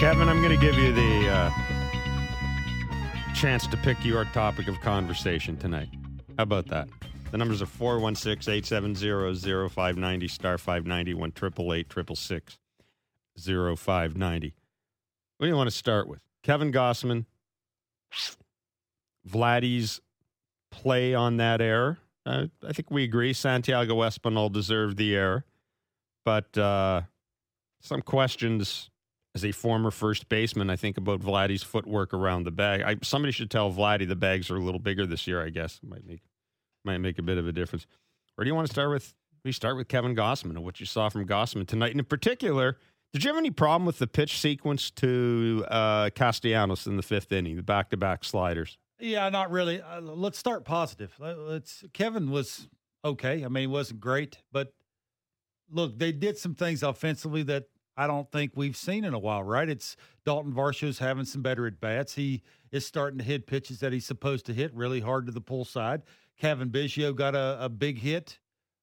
Kevin, I'm going to give you the uh, chance to pick your topic of conversation tonight. How about that? The numbers are 416 870 0590 star 590 1 888 0590. What do you want to start with? Kevin Gausman, Vladdy's play on that error. Uh, I think we agree Santiago Espinal deserved the error, but uh, some questions as a former first baseman, I think about Vladdy's footwork around the bag. I, somebody should tell Vladdy the bags are a little bigger this year. I guess might make might make a bit of a difference. Or do you want to start with? We start with Kevin Gausman and what you saw from Gausman tonight, and in particular, did you have any problem with the pitch sequence to uh, Castellanos in the fifth inning, the back-to-back sliders? Yeah, not really. Uh, let's start positive. Let's. Kevin was okay. I mean, he wasn't great, but look, they did some things offensively that I don't think we've seen in a while, right? It's Dalton Varsho's having some better at bats. He is starting to hit pitches that he's supposed to hit really hard to the pull side. Cavan Biggio got a, a big hit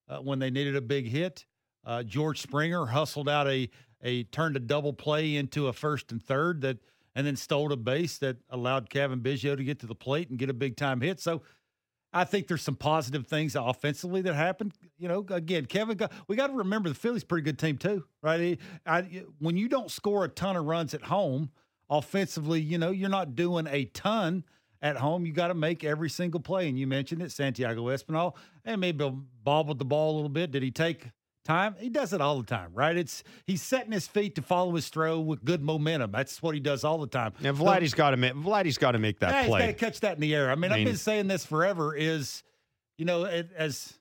uh, when they needed a big hit. Uh, George Springer hustled out a a turned a double play into a first and third that, and then stole a base that allowed Cavan Biggio to get to the plate and get a big time hit. So I think there's some positive things offensively that happened. You know, again, Kevin, we got to remember the Phillies pretty good team too, right? I, when you don't score a ton of runs at home offensively, you know, you're not doing a ton at home. You got to make every single play. And you mentioned it, Santiago Espinal, and maybe bobbled the ball a little bit. Did he take time. He does it all the time, right? It's he's setting his feet to follow his throw with good momentum. That's what he does all the time. Yeah, Vladdy's got to make Vladdy's got to make that yeah, play. He's got to catch that in the air. I mean, I have been saying this forever. Is you know, it, as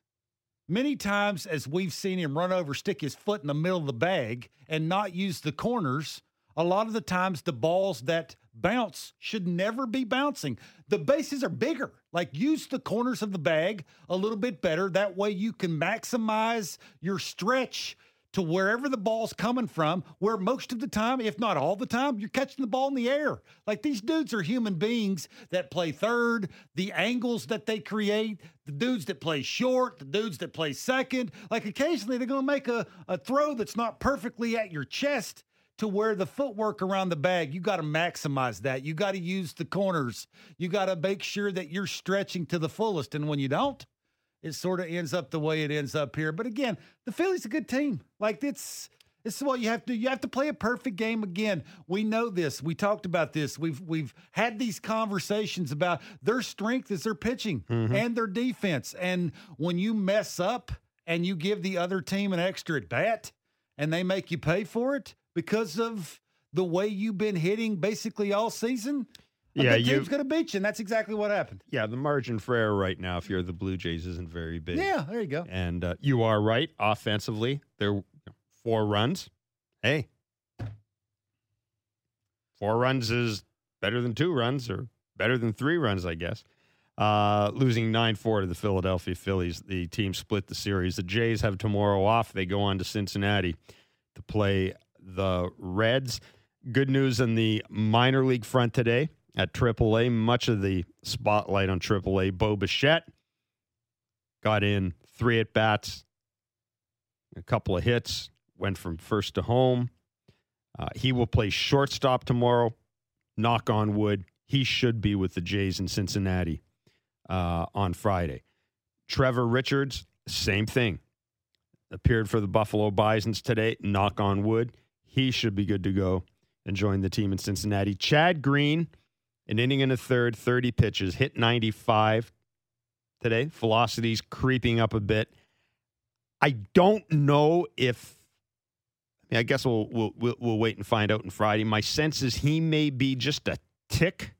many times as we've seen him run over, stick his foot in the middle of the bag, and not use the corners. A lot of the times, the balls that bounce should never be bouncing. The bases are bigger. Like use the corners of the bag a little bit better. That way you can maximize your stretch to wherever the ball's coming from, where most of the time, if not all the time, you're catching the ball in the air. Like these dudes are human beings that play third, the angles that they create, the dudes that play short, the dudes that play second. Like occasionally they're going to make a, a throw that's not perfectly at your chest to where the footwork around the bag, you got to maximize that. You got to use the corners. You got to make sure that you're stretching to the fullest. And when you don't, it sort of ends up the way it ends up here. But again, the Phillies a good team. Like it's this is what you have to you have to play a perfect game again. We know this. We talked about this. We've we've had these conversations about their strength is their pitching mm-hmm. and their defense. And when you mess up and you give the other team an extra at bat and they make you pay for it, because of the way you've been hitting basically all season, yeah, team's going to beat you, and that's exactly what happened. Yeah, the margin for error right now, if you're the Blue Jays, isn't very big. Yeah, there you go. And uh, you are right. Offensively, there four runs. Hey, four runs is better than two runs, or better than three runs, I guess. Uh, losing 9 4 to the Philadelphia Phillies. The team split the series. The Jays have tomorrow off. They go on to Cincinnati to play the Reds. Good news in the minor league front today at AAA. Much of the spotlight on AAA. Bo Bichette got in three at bats, a couple of hits, went from first to home. Uh, he will play shortstop tomorrow. Knock on wood. He should be with the Jays in Cincinnati uh, on Friday. Trevor Richards, same thing. Appeared for the Buffalo Bisons today. Knock on wood. He should be good to go and join the team in Cincinnati. Chad Green, an inning and a third, 30 pitches, hit 95 today. Velocity's creeping up a bit. I don't know if I, mean, I guess we'll, we'll, we'll we'll wait and find out on Friday. My sense is he may be just a tick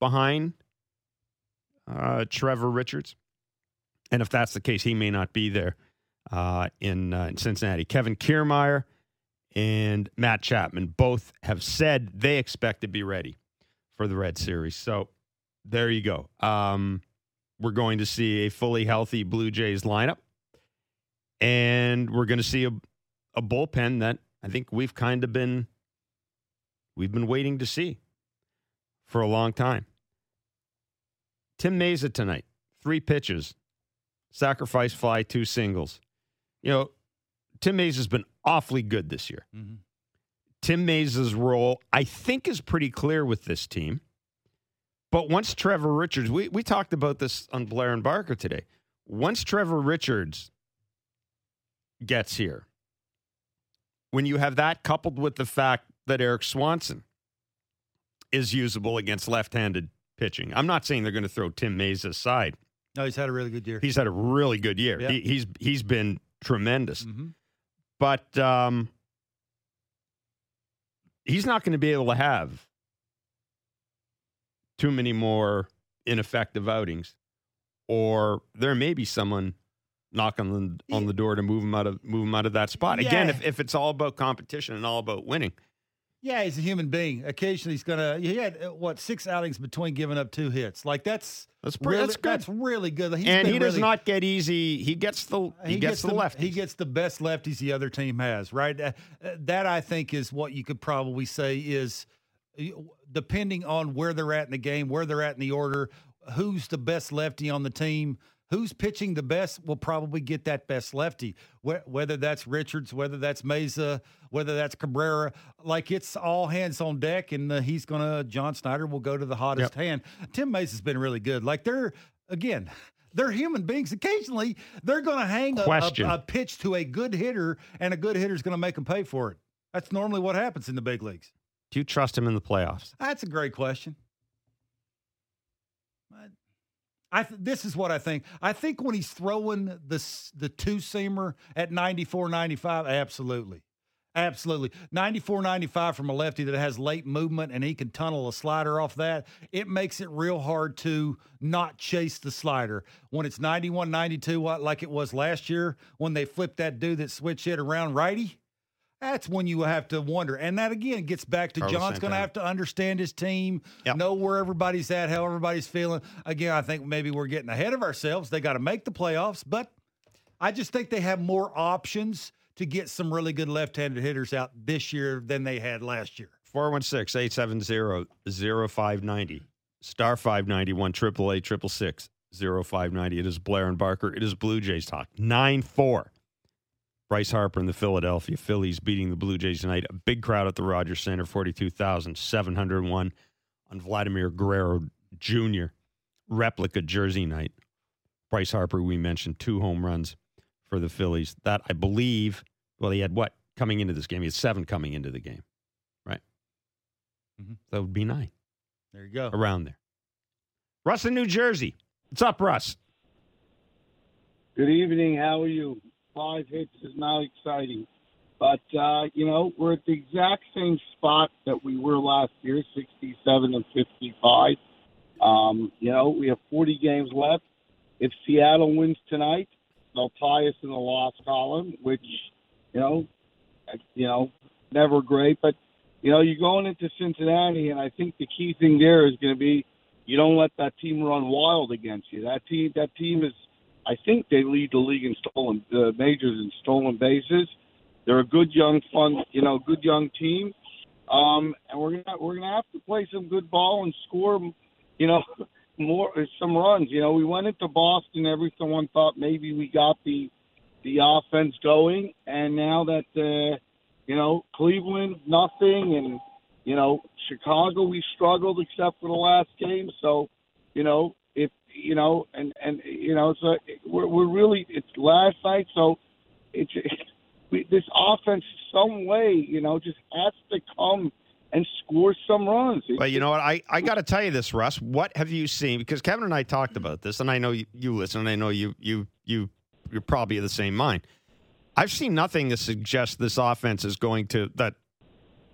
behind uh, Trevor Richards, and if that's the case, he may not be there uh, in, uh, in Cincinnati. Kevin Kiermaier and Matt Chapman both have said they expect to be ready for the Red Series. So there you go. Um, we're going to see a fully healthy Blue Jays lineup, and we're going to see a, a bullpen that I think we've kind of been we've been waiting to see for a long time. Tim Mayza tonight, three pitches, sacrifice fly, two singles. You know, Tim Mayza has been awfully good this year. Mm-hmm. Tim Mayza's role, I think, is pretty clear with this team. But once Trevor Richards, we, we talked about this on Blair and Barker today. Once Trevor Richards gets here, when you have that coupled with the fact that Erik Swanson is usable against left handed pitching, I'm not saying they're going to throw Tim Mayza aside. No, he's had a really good year. He's had a really good year. He, he's he's been tremendous. Mm-hmm. But um, he's not going to be able to have too many more ineffective outings, or there may be someone knocking on the, on the door to move him out of move him out of that spot. Yeah. Again, if, if it's all about competition and all about winning. Yeah, he's a human being. Occasionally, he's gonna. He had uh, what six outings between giving up two hits. Like that's that's pretty, really, that's good. That's really good. He's and he does not get easy. He gets the he, he gets, gets, the, lefties. He gets the best lefties the other team has. Right. Uh, uh, that I think is what you could probably say is depending on where they're at in the game, where they're at in the order, who's the best lefty on the team who's pitching the best will probably get that best lefty. Whether that's Richards, whether that's Mayza, whether that's Cabrera, like it's all hands on deck, and uh, he's gonna. John Schneider will go to the hottest yep. hand. Tim Mayza's been really good. Like they're again. They're human beings. Occasionally, they're going to hang a, a, a pitch to a good hitter, and a good hitter's going to make them pay for it. That's normally what happens in the big leagues. Do you trust him in the playoffs? That's a great question. I th- this is what I think. I think when he's throwing the the two seamer at 94 95, absolutely. Absolutely. 94 95 from a lefty that has late movement and he can tunnel a slider off that, it makes it real hard to not chase the slider. When it's 91 92, like it was last year, when they flipped that dude that switch hit around righty, that's when you have to wonder. And that again gets back to Carlos John's going to have to understand his team, yep. know where everybody's at, how everybody's feeling. Again, I think maybe we're getting ahead of ourselves. They got to make the playoffs, but I just think they have more options to get some really good left handed hitters out this year than they had last year. 416 870 0590. Star 591 888 0590. It is Blair and Barker. It is Blue Jays Talk. 9 4. Bryce Harper and the Philadelphia Phillies beating the Blue Jays tonight. A big crowd at the Rogers Centre, 42,701 on Vladimir Guerrero Jr. replica jersey night. Bryce Harper, we mentioned, two home runs for the Phillies. That, I believe, well, he had what coming into this game? He had seven coming into the game, right? Mm-hmm. That would be nine. There you go. Around there. Russ in New Jersey. What's up, Russ? Good evening. How are you? Five hits is not exciting. But, uh, you know, we're at the exact same spot that we were last year, 67 and 55. Um, you know, we have 40 games left. If Seattle wins tonight, they'll tie us in the loss column, which, you know, you know, never great. But, you know, you're going into Cincinnati, and I think the key thing there is going to be you don't let that team run wild against you. That team, that team is – I think they lead the league in stolen uh, majors in stolen bases. They're a good young, fun, you know, good young team, um, and we're gonna we're gonna have to play some good ball and score, you know, more some runs. You know, we went into Boston. Everyone thought maybe we got the the offense going, and now that uh, you know Cleveland nothing, and you know Chicago we struggled except for the last game. So, you know, you know, and and you know, so we're we're really it's last night, so it's this offense some way, you know, just has to come and score some runs. But you know what? I, I got to tell you this, Russ. What have you seen? Because Kevin and I talked about this, and I know you, you listen, and I know you you you you're probably of the same mind. I've seen nothing to suggest this offense is going to that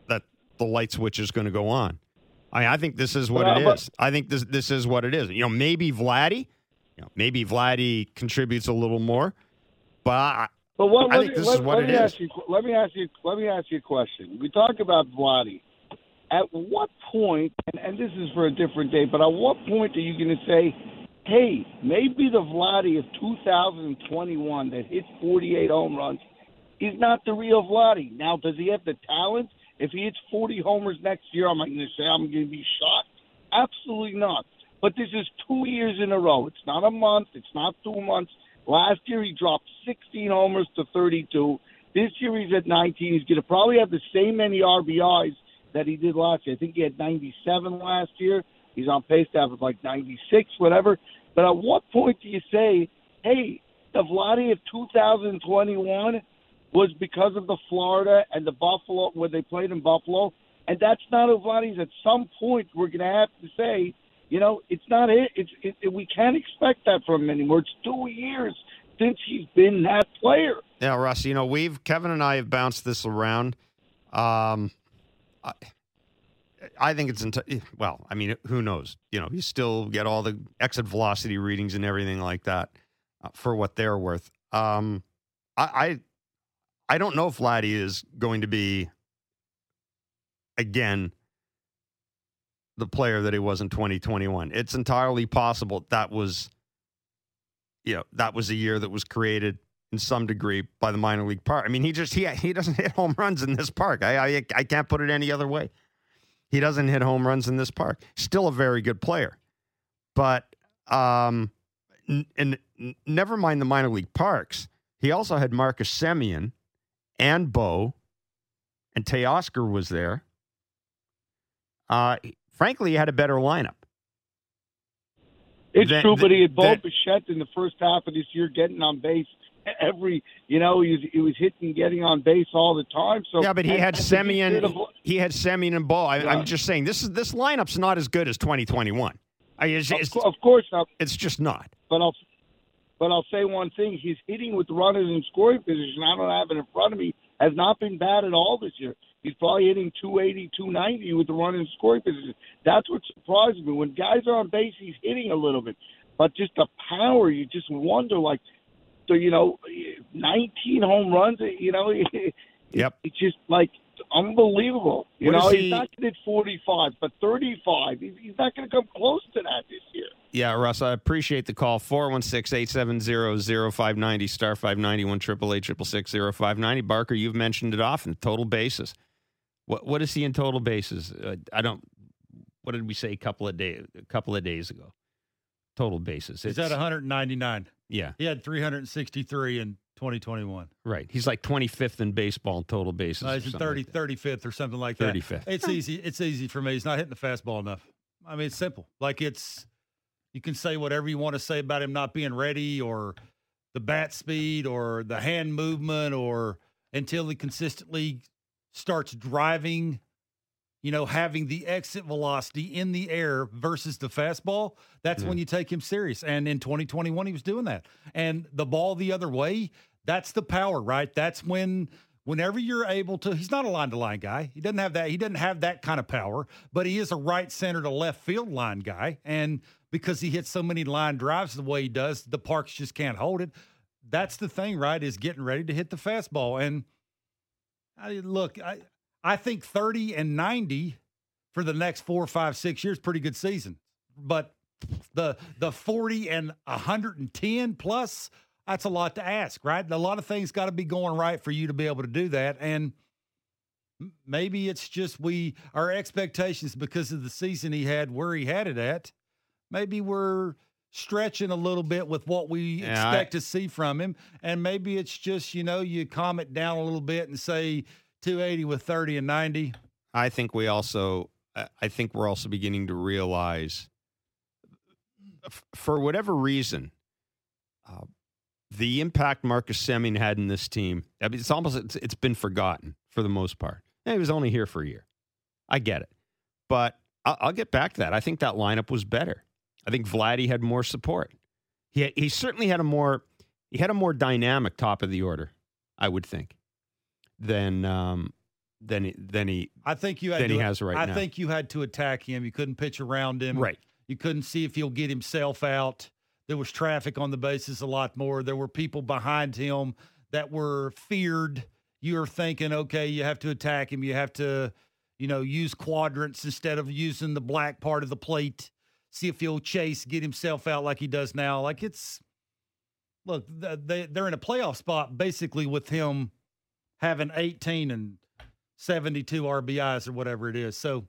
that the light switch is going to go on. I, mean, I think this is what it is. I think this this is what it is. You know, maybe Vladdy, you know, maybe Vladdy contributes a little more, but I, but what, I think this let, is what let it is. You, let me ask you. Let me ask you a question. We talk about Vladdy. At what point, and, and this is for a different day, but at what point are you going to say, "Hey, maybe the Vladdy of 2021 that hit 48 home runs is not the real Vladdy"? Now, does he have the talent? If he hits 40 homers next year, am I going to say I'm going to be shocked? Absolutely not. But this is two years in a row. It's not a month. It's not two months. Last year he dropped 16 homers to 32. This year he's at 19. He's going to probably have the same many RBIs that he did last year. I think he had 97 last year. He's on pace to have like 96, whatever. But at what point do you say, hey, the Vladdy of 2021 was because of the Florida and the Buffalo, where they played in Buffalo? And that's not Vladdy's. At some point, we're going to have to say, you know, it's not it. It's it, it, we can't expect that from him anymore. It's two years since he's been that player. Yeah, Russ. You know, we've Kevin and I have bounced this around. Um, I, I think it's enti- well. I mean, who knows? You know, you still get all the exit velocity readings and everything like that uh, for what they're worth. Um, I, I don't know if Vladdy is going to be again the player that he was in 2021. It's entirely possible that was, you know, that was a year that was created in some degree by the minor league park. I mean, he just he he doesn't hit home runs in this park. I I, I can't put it any other way. He doesn't hit home runs in this park. Still a very good player, but um, and n- never mind the minor league parks. He also had Marcus Semien and Bo, and Teoscar was there. Uh, frankly, he had a better lineup. It's true, but he had Bo Bichette in the first half of this year getting on base every, you know, he was, he was hitting, getting on base all the time. So yeah, but he had Semien, he, he had Semien and Bo. I, am just saying this is this lineup's not as good as 2021. I, it's, of, of course not. It's just not. But I'll, but I'll say one thing: he's hitting with runners in scoring position. I don't have it in front of me. Has not been bad at all this year. He's probably hitting 280, 290 with the run and scoring position. That's what surprises me. When guys are on base, he's hitting a little bit. But just the power, you just wonder, like, so, you know, 19 home runs, you know, yep. it's just like unbelievable. You what know, he, he's not going to hit 45, but 35. He's, he's not going to come close to that this year. Yeah, Russ, I appreciate the call. 416 870 0590, star 591 888 0590. Barker, you've mentioned it often, total bases. What what is he in total bases? Uh, I don't. What did we say a couple of days a couple of days ago? Total bases. He's at 199. Yeah, he had 363 in 2021. Right. He's like 25th in baseball in total bases. No, he's in 30, like 35th or something like that. 35th. It's easy. It's easy for me. He's not hitting the fastball enough. I mean, it's simple. Like it's you can say whatever you want to say about him not being ready or the bat speed or the hand movement or until he consistently starts driving, you know, having the exit velocity in the air versus the fastball, that's yeah. when you take him serious. And in 2021, he was doing that. And the ball the other way, that's the power, right? That's when whenever you're able to he's not a line to line guy he doesn't have that he doesn't have that kind of power but he is a right center to left field line guy and because he hits so many line drives the way he does the parks just can't hold it that's the thing right is getting ready to hit the fastball and I, look, I, I think 30 and 90 for the next four, five, six years, pretty good season. But the the 40 and 110 plus, that's a lot to ask, right? A lot of things got to be going right for you to be able to do that. And maybe it's just we our expectations because of the season he had where he had it at. Maybe we're stretching a little bit with what we yeah, expect I, to see from him. And maybe it's just, you know, you calm it down a little bit and say 280 with 30 and 90. I think we also, I think we're also beginning to realize, for whatever reason, uh, the impact Marcus Semien had in this team, I mean, it's almost, it's, it's been forgotten for the most part. And he was only here for a year. I get it. But I'll, I'll get back to that. I think that lineup was better. I think Vladdy had more support. He he certainly had a more he had a more dynamic top of the order, I would think, than um, than than he. I think you had than to, he has right I now. I think you had to attack him. You couldn't pitch around him. Right. You couldn't see if he'll get himself out. There was traffic on the bases a lot more. There were people behind him that were feared. You were thinking, okay, you have to attack him. You have to, you know, use quadrants instead of using the black part of the plate see if he'll chase, get himself out like he does now. Like it's look, they they're in a playoff spot basically with him having 18 and 72 RBIs or whatever it is. So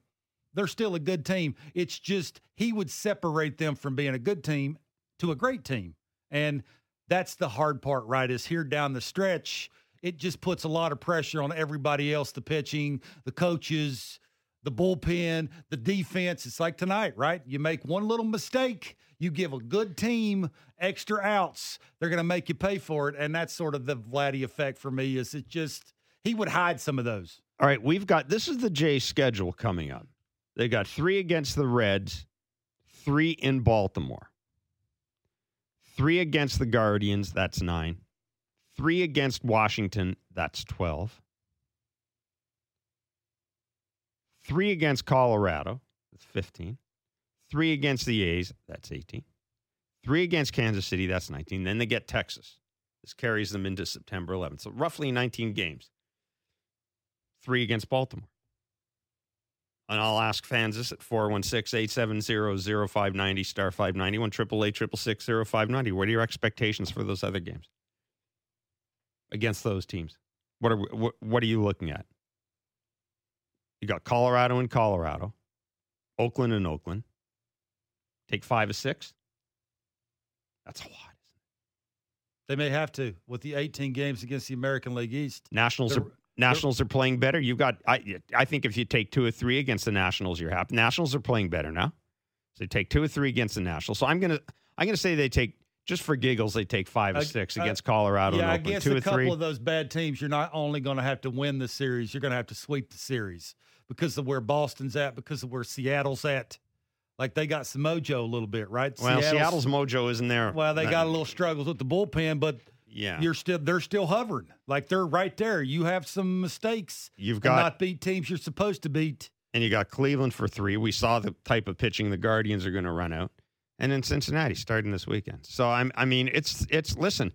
they're still a good team. It's just he would separate them from being a good team to a great team. And that's the hard part, right? Is here down the stretch, it just puts a lot of pressure on everybody else the pitching, the coaches, the bullpen, the defense. It's like tonight, right? You make one little mistake, you give a good team extra outs, they're going to make you pay for it. And that's sort of the Vladdy effect for me is it just, he would hide some of those. All right, we've got, this is the J schedule coming up. They got three against the Reds, three in Baltimore, three against the Guardians, that's nine, three against Washington, that's 12 three against Colorado, that's 15. Three against the A's, that's 18. Three against Kansas City, that's 19. Then they get Texas. This carries them into September 11th. So roughly 19 games. Three against Baltimore. And I'll ask fans this at 416 870 0590 star 591 888 0590. What are your expectations for those other games against those teams? What are, what, what are you looking at? You got Colorado and Colorado, Oakland and Oakland. Take five or six. That's a lot. They may have to with the 18 games against the American League East. Nationals are Nationals are playing better. You've got I I think if you take two or three against the Nationals, you're happy. Nationals are playing better now. So take two or three against the Nationals. So I'm gonna I'm gonna say they take just for giggles, they take five or six uh, against Colorado. Yeah, I guess two a couple three. of those bad teams, you're not only going to have to win the series, you're going to have to sweep the series because of where Boston's at, because of where Seattle's at. Like they got some mojo a little bit, right? Well, Seattle's, Seattle's mojo isn't there. Well, they got a little struggles with the bullpen, but yeah, you're still they're still hovering. Like they're right there. You have some mistakes. You've got not beat teams you're supposed to beat. And you got Cleveland for three. We saw the type of pitching the Guardians are going to run out, and then Cincinnati starting this weekend. So I'm, I mean, it's it's listen,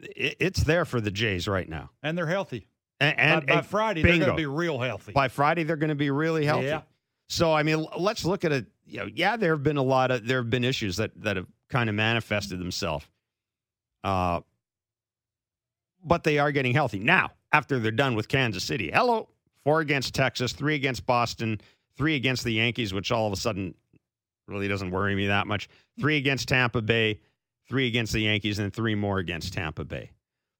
it, it's there for the Jays right now, and they're healthy. And, and by, by Friday, bingo. they're going to be real healthy. By Friday, they're going to be really healthy. Yeah. So I mean, let's look at it. You know, yeah, there have been a lot of there have been issues that that have kind of manifested themselves. Uh, but they are getting healthy now after they're done with Kansas City. Hello, four against Texas, three against Boston, three against the Yankees, which all of a sudden really doesn't worry me that much. Three against Tampa Bay, three against the Yankees, and three more against Tampa Bay.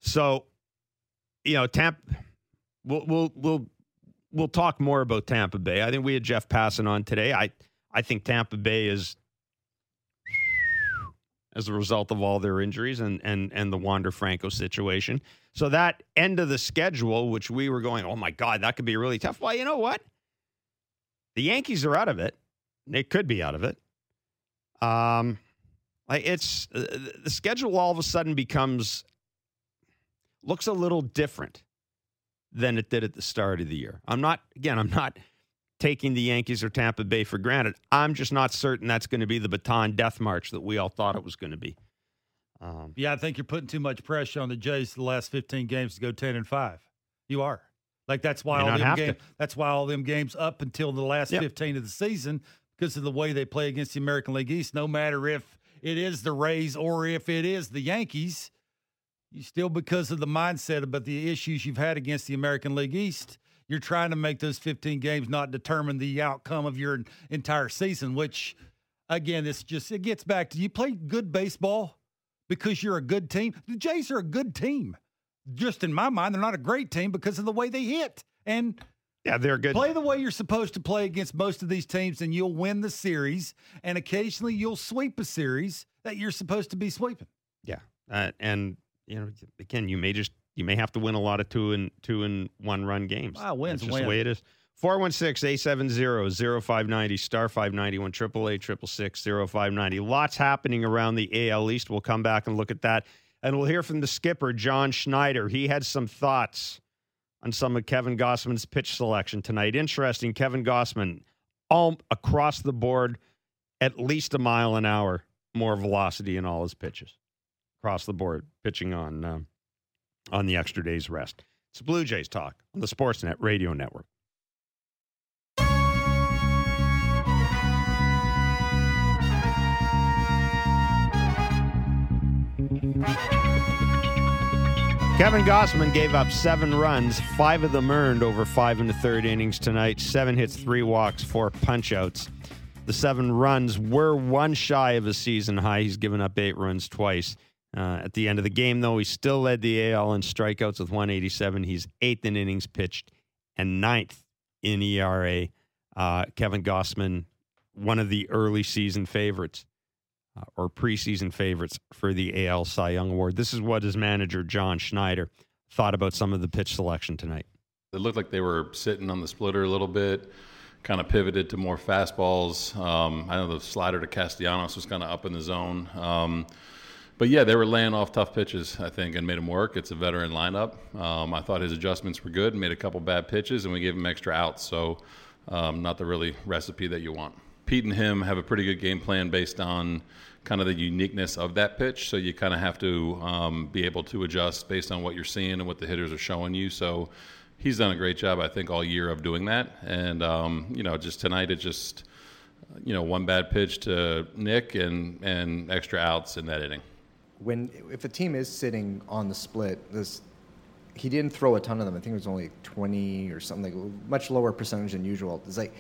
So, you know, Tampa. We'll we'll we'll we'll talk more about Tampa Bay. I think we had Jeff passing on today. I I think Tampa Bay is as a result of all their injuries and and and the Wander Franco situation. So that end of the schedule, which we were going, oh my God, that could be really tough. Well, you know what? The Yankees are out of it. They could be out of it. Um, like it's uh, the schedule all of a sudden becomes looks a little different than it did at the start of the year. I'm not again, I'm not taking the Yankees or Tampa Bay for granted. I'm just not certain that's going to be the Bataan death march that we all thought it was going to be. Um, yeah, I think you're putting too much pressure on the Jays the last 15 games to go 10 and 5. You are. Like that's why all them games, that's why all them games up until the last yep. 15 of the season because of the way they play against the American League East no matter if it is the Rays or if it is the Yankees you still because of the mindset about the issues you've had against the American League East you're trying to make those 15 games not determine the outcome of your entire season, which again, it's just it gets back to you play good baseball because you're a good team. The Jays are a good team. Just in my mind, they're not a great team because of the way they hit. And yeah, they're good. Play the way you're supposed to play against most of these teams, and you'll win the series. And occasionally, you'll sweep a series that you're supposed to be sweeping. Yeah, uh, and you know, again, you may just you may have to win a lot of two and two and one run games. Wow, wins That's just the way it is. 416-870-0590, star 591, 888 Lots happening around the AL East. We'll come back and look at that. And we'll hear from the skipper, John Schneider. He had some thoughts on some of Kevin Gausman's pitch selection tonight. Interesting, Kevin Gausman, all across the board, at least a mile an hour more velocity in all his pitches. Across the board, pitching on... Um, on the extra day's rest. It's Blue Jays talk on the Sportsnet Radio Network. Kevin Gausman gave up seven runs, five of them earned over five in the third innings tonight. Seven hits, three walks, four punchouts. The seven runs were one shy of a season high. He's given up eight runs twice Uh, at the end of the game, though, he still led the AL in strikeouts with 187. He's eighth in innings pitched and ninth in ERA. Uh, Kevin Gausman, one of the early season favorites uh, or preseason favorites for the AL Cy Young Award. This is what his manager, John Schneider, thought about some of the pitch selection tonight. It looked like they were sitting on the splitter a little bit, kind of pivoted to more fastballs. Um, I know the slider to Castellanos was kind of up in the zone. Um, but yeah, they were laying off tough pitches, I think, and made him work. It's a veteran lineup. Um, I thought his adjustments were good, made a couple bad pitches, and we gave him extra outs. So, um, not the really recipe that you want. Pete and him have a pretty good game plan based on kind of the uniqueness of that pitch. So you kind of have to um, be able to adjust based on what you're seeing and what the hitters are showing you. So he's done a great job, I think, all year of doing that. And um, you know, just tonight it just you know one bad pitch to Nick and and extra outs in that inning. When if a team is sitting on the split, this he didn't throw a ton of them. I think it was only 20 or something, like much lower percentage than usual. It's like,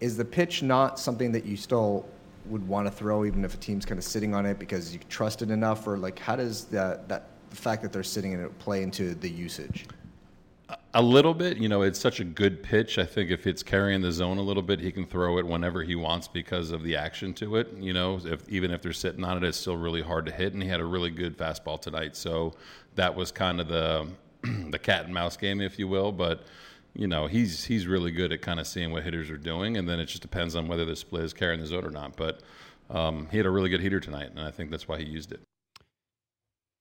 is the pitch not something that you still would want to throw even if a team's kind of sitting on it because you trust it enough, or like how does that that the fact that they're sitting in it play into the usage? A little bit, you know, it's such a good pitch. I think if it's carrying the zone a little bit, he can throw it whenever he wants because of the action to it. You know, if even if they're sitting on it, it's still really hard to hit. And he had a really good fastball tonight, so that was kind of the the cat and mouse game, if you will. But you know, he's he's really good at kind of seeing what hitters are doing, and then it just depends on whether the split is carrying the zone or not. But um, he had a really good heater tonight, and I think that's why he used it.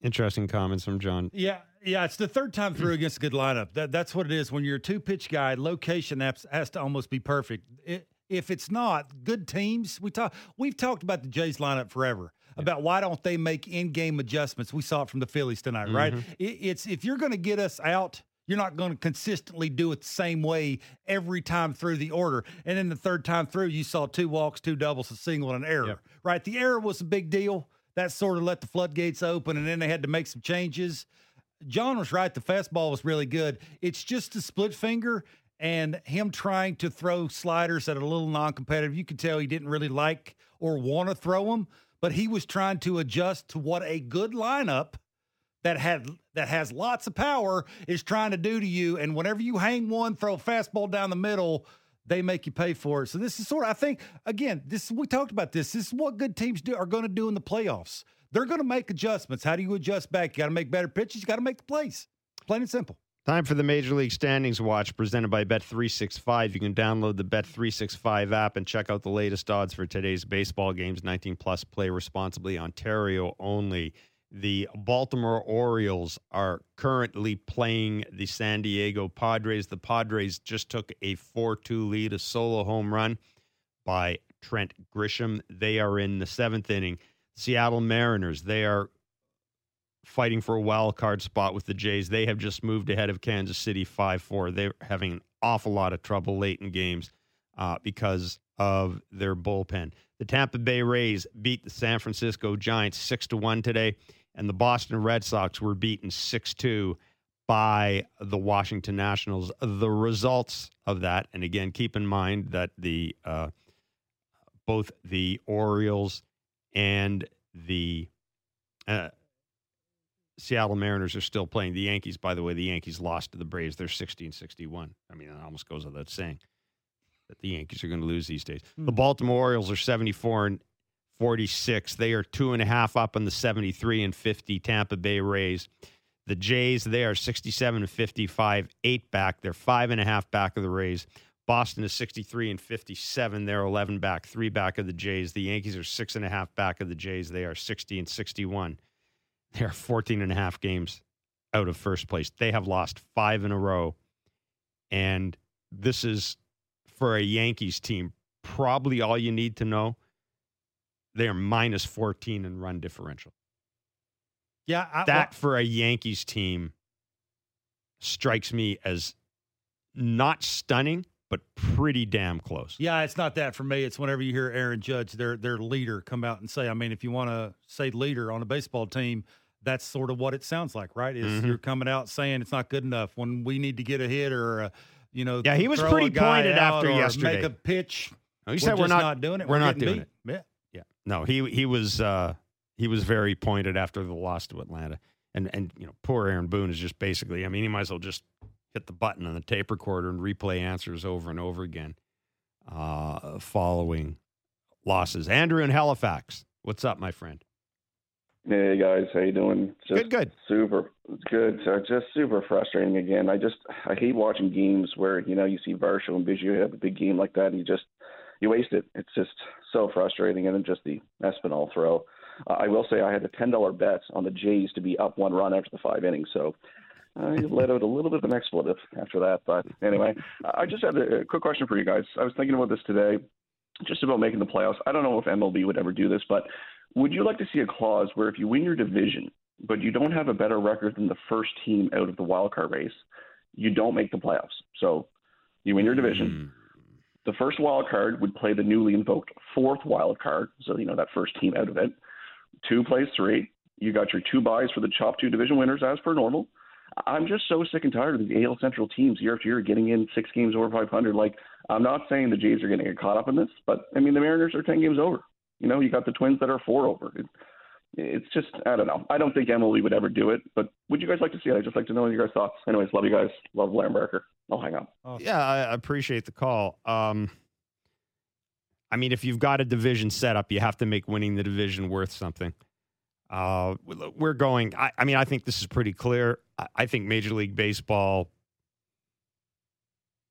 Interesting comments from John. Yeah, yeah, it's the third time through against a good lineup. That that's what it is. When you're a two pitch guy, location has, has to almost be perfect. It, if it's not, good teams. We talk. We've talked about the Jays lineup forever. Yeah. About why don't they make in game adjustments? We saw it from the Phillies tonight, mm-hmm. right? It, it's if you're going to get us out you're not going to consistently do it the same way every time through the order. And then the third time through, you saw two walks, two doubles, a single, and an error. Yep. Right? The error was a big deal. That sort of let the floodgates open, and then they had to make some changes. John was right. The fastball was really good. It's just a split finger and him trying to throw sliders that are a little non competitive. You could tell he didn't really like or want to throw them, but he was trying to adjust to what a good lineup that had that has lots of power is trying to do to you. And whenever you hang one, throw a fastball down the middle, they make you pay for it. So this is sort of, I think, again, this we talked about this. This is what good teams do are going to do in the playoffs. They're going to make adjustments. How do you adjust back? You got to make better pitches. You got to make the plays. Plain and simple. Time for the Major League Standings Watch presented by Bet365. You can download the Bet365 app and check out the latest odds for today's baseball games. 19 plus play responsibly, Ontario only the Baltimore Orioles are currently playing the San Diego Padres. The Padres just took a 4 2 lead, a solo home run by Trent Grisham. They are in the seventh inning. Seattle Mariners, they are fighting for a wild card spot with the Jays. They have just moved ahead of Kansas City 5 4. They're having an awful lot of trouble late in games uh, because of their bullpen. The Tampa Bay Rays beat the San Francisco Giants 6 to 1 today and the Boston Red Sox were beaten 6 2 by the Washington Nationals. The results of that, and again, keep in mind that the uh, both the Orioles and the uh, Seattle Mariners are still playing. The Yankees, by the way, the Yankees lost to the Braves. They're 16 61. I mean, it almost goes without saying that the Yankees are going to lose these days. Mm. The Baltimore Orioles are 74 and 46. They are two and a half up on the 73 and 50 Tampa Bay Rays. The Jays, they are 67 and 55, eight back. They're five and a half back of the Rays. Boston is 63 and 57. They're 11 back, three back of the Jays. The Yankees are six and a half back of the Jays. They are 60 and 61. They are 14 and a half games out of first place. They have lost five in a row. And this is for a Yankees team, probably all you need to know they are minus 14 in run differential. Yeah. I, that well, for a Yankees team strikes me as not stunning, but pretty damn close. Yeah, it's not that for me. It's whenever you hear Aaron Judge, their their leader, come out and say, I mean, if you want to say leader on a baseball team, that's sort of what it sounds like, right? Is mm-hmm. you're coming out saying it's not good enough when we need to get a hit or a, you know, yeah, he was pretty pointed after yesterday. Make a pitch. No, he said we're not, not, doing it. We're, we're not doing beat. it. Yeah. Yeah. No, he he was uh he was very pointed after the loss to Atlanta. And and you know, poor Aaron Boone is just basically. I mean, he might as well just hit the button on the tape recorder and replay answers over and over again, uh, following losses. Andrew in Halifax, what's up, my friend? Hey guys, how you doing? Just good, good. Super, it's good. So just super frustrating again. I just I hate watching games where you know you see Varsho and Biggio have a big game like that, and you just you waste it. It's just so frustrating. And then just the Espinal throw. Uh, I will say I had a ten dollar bet on the Jays to be up one run after the five innings, so I let out a little bit of an expletive after that. But anyway, I just had a quick question for you guys. I was thinking about this today, just about making the playoffs. I don't know if MLB would ever do this, but would you like to see a clause where if you win your division, but you don't have a better record than the first team out of the wild card race, you don't make the playoffs? So you win your division. Mm. The first wild card would play the newly invoked fourth wild card, so you know that first team out of it. Two plays three. You got your two buys for the top two division winners as per normal. I'm just so sick and tired of the AL Central teams year after year getting in six games over 500. Like, I'm not saying the Jays are going to get caught up in this, but I mean the Mariners are 10 games over. You know, you got the Twins that are four over. It, it's just I don't know. I don't think MLB would ever do it, but would you guys like to see it? I'd just like to know your guys' thoughts. Anyways, love you guys. Love Lamberger. I'll hang up. Yeah, I appreciate the call. Um, I mean, if you've got a division set up, you have to make winning the division worth something. Uh, we're going. I, I, mean, I think this is pretty clear. I, I think Major League Baseball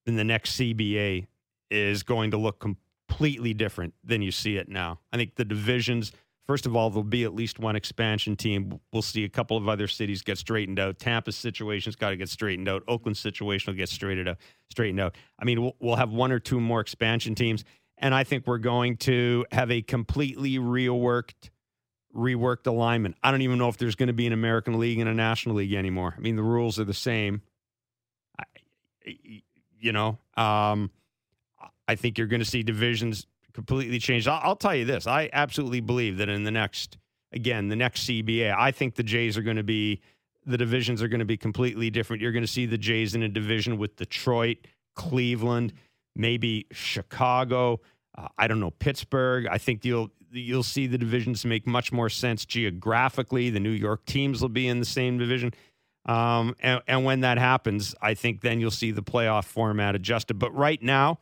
in the next CBA is going to look completely different than you see it now. I think the divisions, first of all, there'll be at least one expansion team. We'll see a couple of other cities get straightened out. Tampa's situation's got to get straightened out. Oakland's situation will get straightened out. Straightened out. I mean, we'll, we'll have one or two more expansion teams, and I think we're going to have a completely reworked reworked alignment. I don't even know if there's going to be an American League and a National League anymore. I mean, the rules are the same. I, you know, um, I think you're going to see divisions completely change. I'll, I'll, tell you this: I absolutely believe that in the next, again, the next CBA, I think the Jays are going to be the divisions are going to be completely different. You're going to see the Jays in a division with Detroit, Cleveland, maybe Chicago. Uh, I don't know Pittsburgh. I think you'll you'll see the divisions make much more sense geographically. The New York teams will be in the same division. Um, and, and when that happens, I think then you'll see the playoff format adjusted. But right now,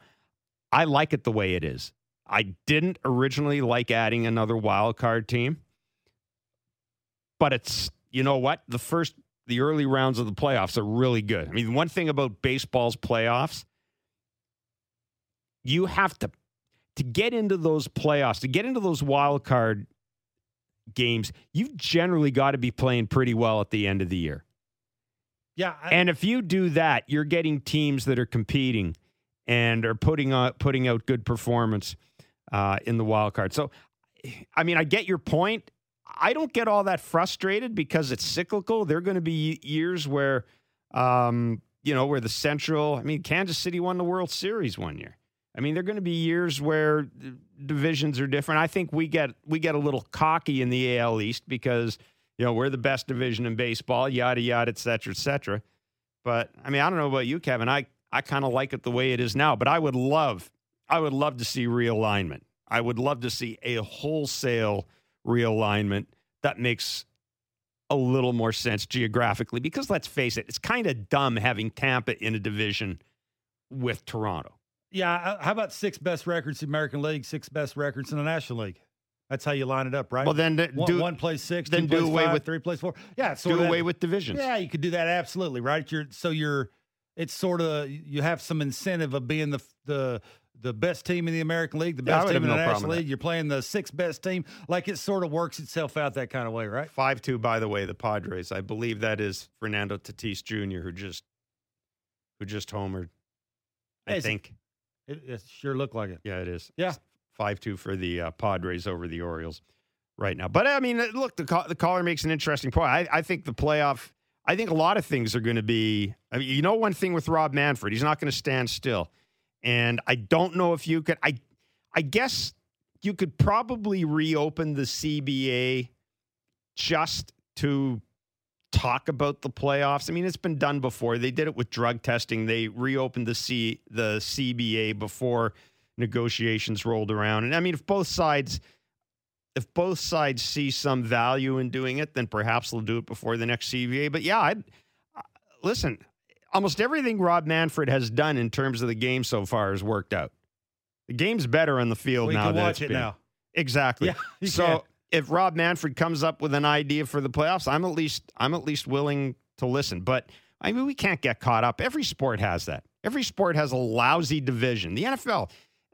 I like it the way it is. I didn't originally like adding another wild card team, but it's you know what the first the early rounds of the playoffs are really good. I mean, one thing about baseball's playoffs, you have to to get into those playoffs, to get into those wild card games, you've generally got to be playing pretty well at the end of the year. Yeah, I, and if you do that, you're getting teams that are competing and are putting out putting out good performance uh, in the wild card. So, I mean, I get your point. I don't get all that frustrated because it's cyclical. There are going to be years where, um, you know, where the Central. I mean, Kansas City won the World Series one year. I mean, there are going to be years where divisions are different. I think we get we get a little cocky in the AL East because you know we're the best division in baseball, yada yada, et cetera, et cetera. But I mean, I don't know about you, Kevin. I I kind of like it the way it is now. But I would love, I would love to see realignment. I would love to see a wholesale realignment that makes a little more sense geographically. Because let's face it, it's kind of dumb having Tampa in a division with Toronto. Yeah. Uh, how about six best records in the American League, six best records in the National League? That's how you line it up, right? Well, then one, do, one plays six, then do away five, with three plays four. Yeah, so do away with divisions. Yeah, you could do that absolutely, right? You're so you're it's sort of you have some incentive of being the the the best team in the American League, the best yeah, team in the no National League. You're playing the sixth best team. Like it sort of works itself out that kind of way, right? Five two, by the way, the Padres. I believe that is Fernando Tatis Jr. who just who just homered. I think it, it, sure looked like it. Yeah, it is. Yeah, five two for the uh, Padres over the Orioles right now. But I mean, look, the the caller makes an interesting point. I, I think the playoff I think a lot of things are going to be. I mean, you know, one thing with Rob Manfred, he's not going to stand still, and I don't know if you could. I, I guess you could probably reopen the CBA just to talk about the playoffs. I mean, it's been done before. They did it with drug testing. They reopened the C the CBA before negotiations rolled around. And I mean, if both sides if both sides see some value in doing it, then perhaps they'll do it before the next CBA. But yeah, I listen. Almost everything Rob Manfred has done in terms of the game so far has worked out. The game's better on the field we now. Can watch it been. now. Exactly. Yeah, so. If Rob Manfred comes up with an idea for the playoffs, I'm at least I'm at least willing to listen. But I mean, we can't get caught up. Every sport has that. Every sport has a lousy division. The NFL,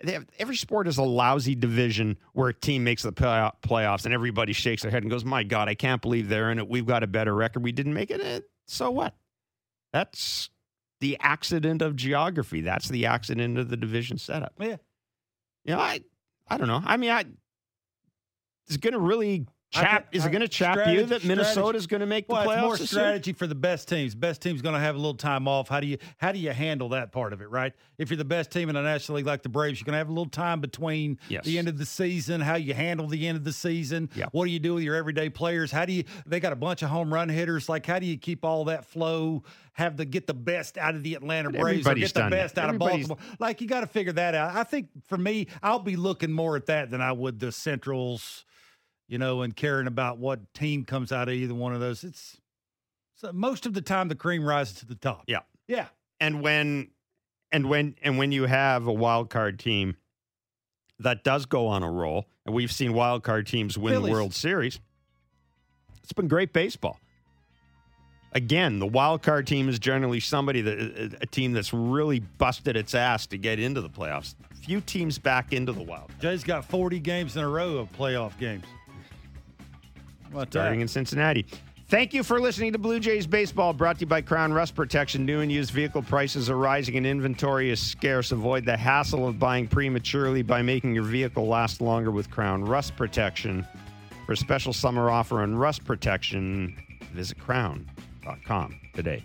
have, every sport is a lousy division where a team makes the play, playoffs and everybody shakes their head and goes, "My God, I can't believe they're in it. We've got a better record. We didn't make it. Eh, so what? That's the accident of geography. That's the accident of the division setup. Yeah. You know, I I don't know. I mean, I is going to really chap. I, is it going to chap strategy, you that Minnesota is going to make the well, playoffs? More strategy for the best teams. Best team's going to have a little time off. How do you how do you handle that part of it? Right. If you're the best team in the National League like the Braves, you're going to have a little time between yes. the end of the season. How you handle the end of the season? Yeah. What do you do with your everyday players? How do you? They got a bunch of home run hitters. Like how do you keep all that flow? Have the get the best out of the Atlanta Braves or get the best that. out Everybody's... of Baltimore? Like you got to figure that out. I think for me, I'll be looking more at that than I would the Centrals you know, and caring about what team comes out of either one of those. It's so most of the time the cream rises to the top. Yeah. Yeah. And when and when and when you have a wild card team that does go on a roll, and we've seen wild card teams win Phillies. the World Series, it's been great baseball. Again, the wild card team is generally somebody that a team that's really busted its ass to get into the playoffs. Few teams back into the wild. Jay's got 40 games in a row of playoff games. Starting in Cincinnati. Thank you for listening to Blue Jays Baseball, brought to you by Krown Rust Protection. New and used vehicle prices are rising and inventory is scarce. Avoid the hassle of buying prematurely by making your vehicle last longer with Krown Rust Protection. For a special summer offer on rust protection, visit krown.com today.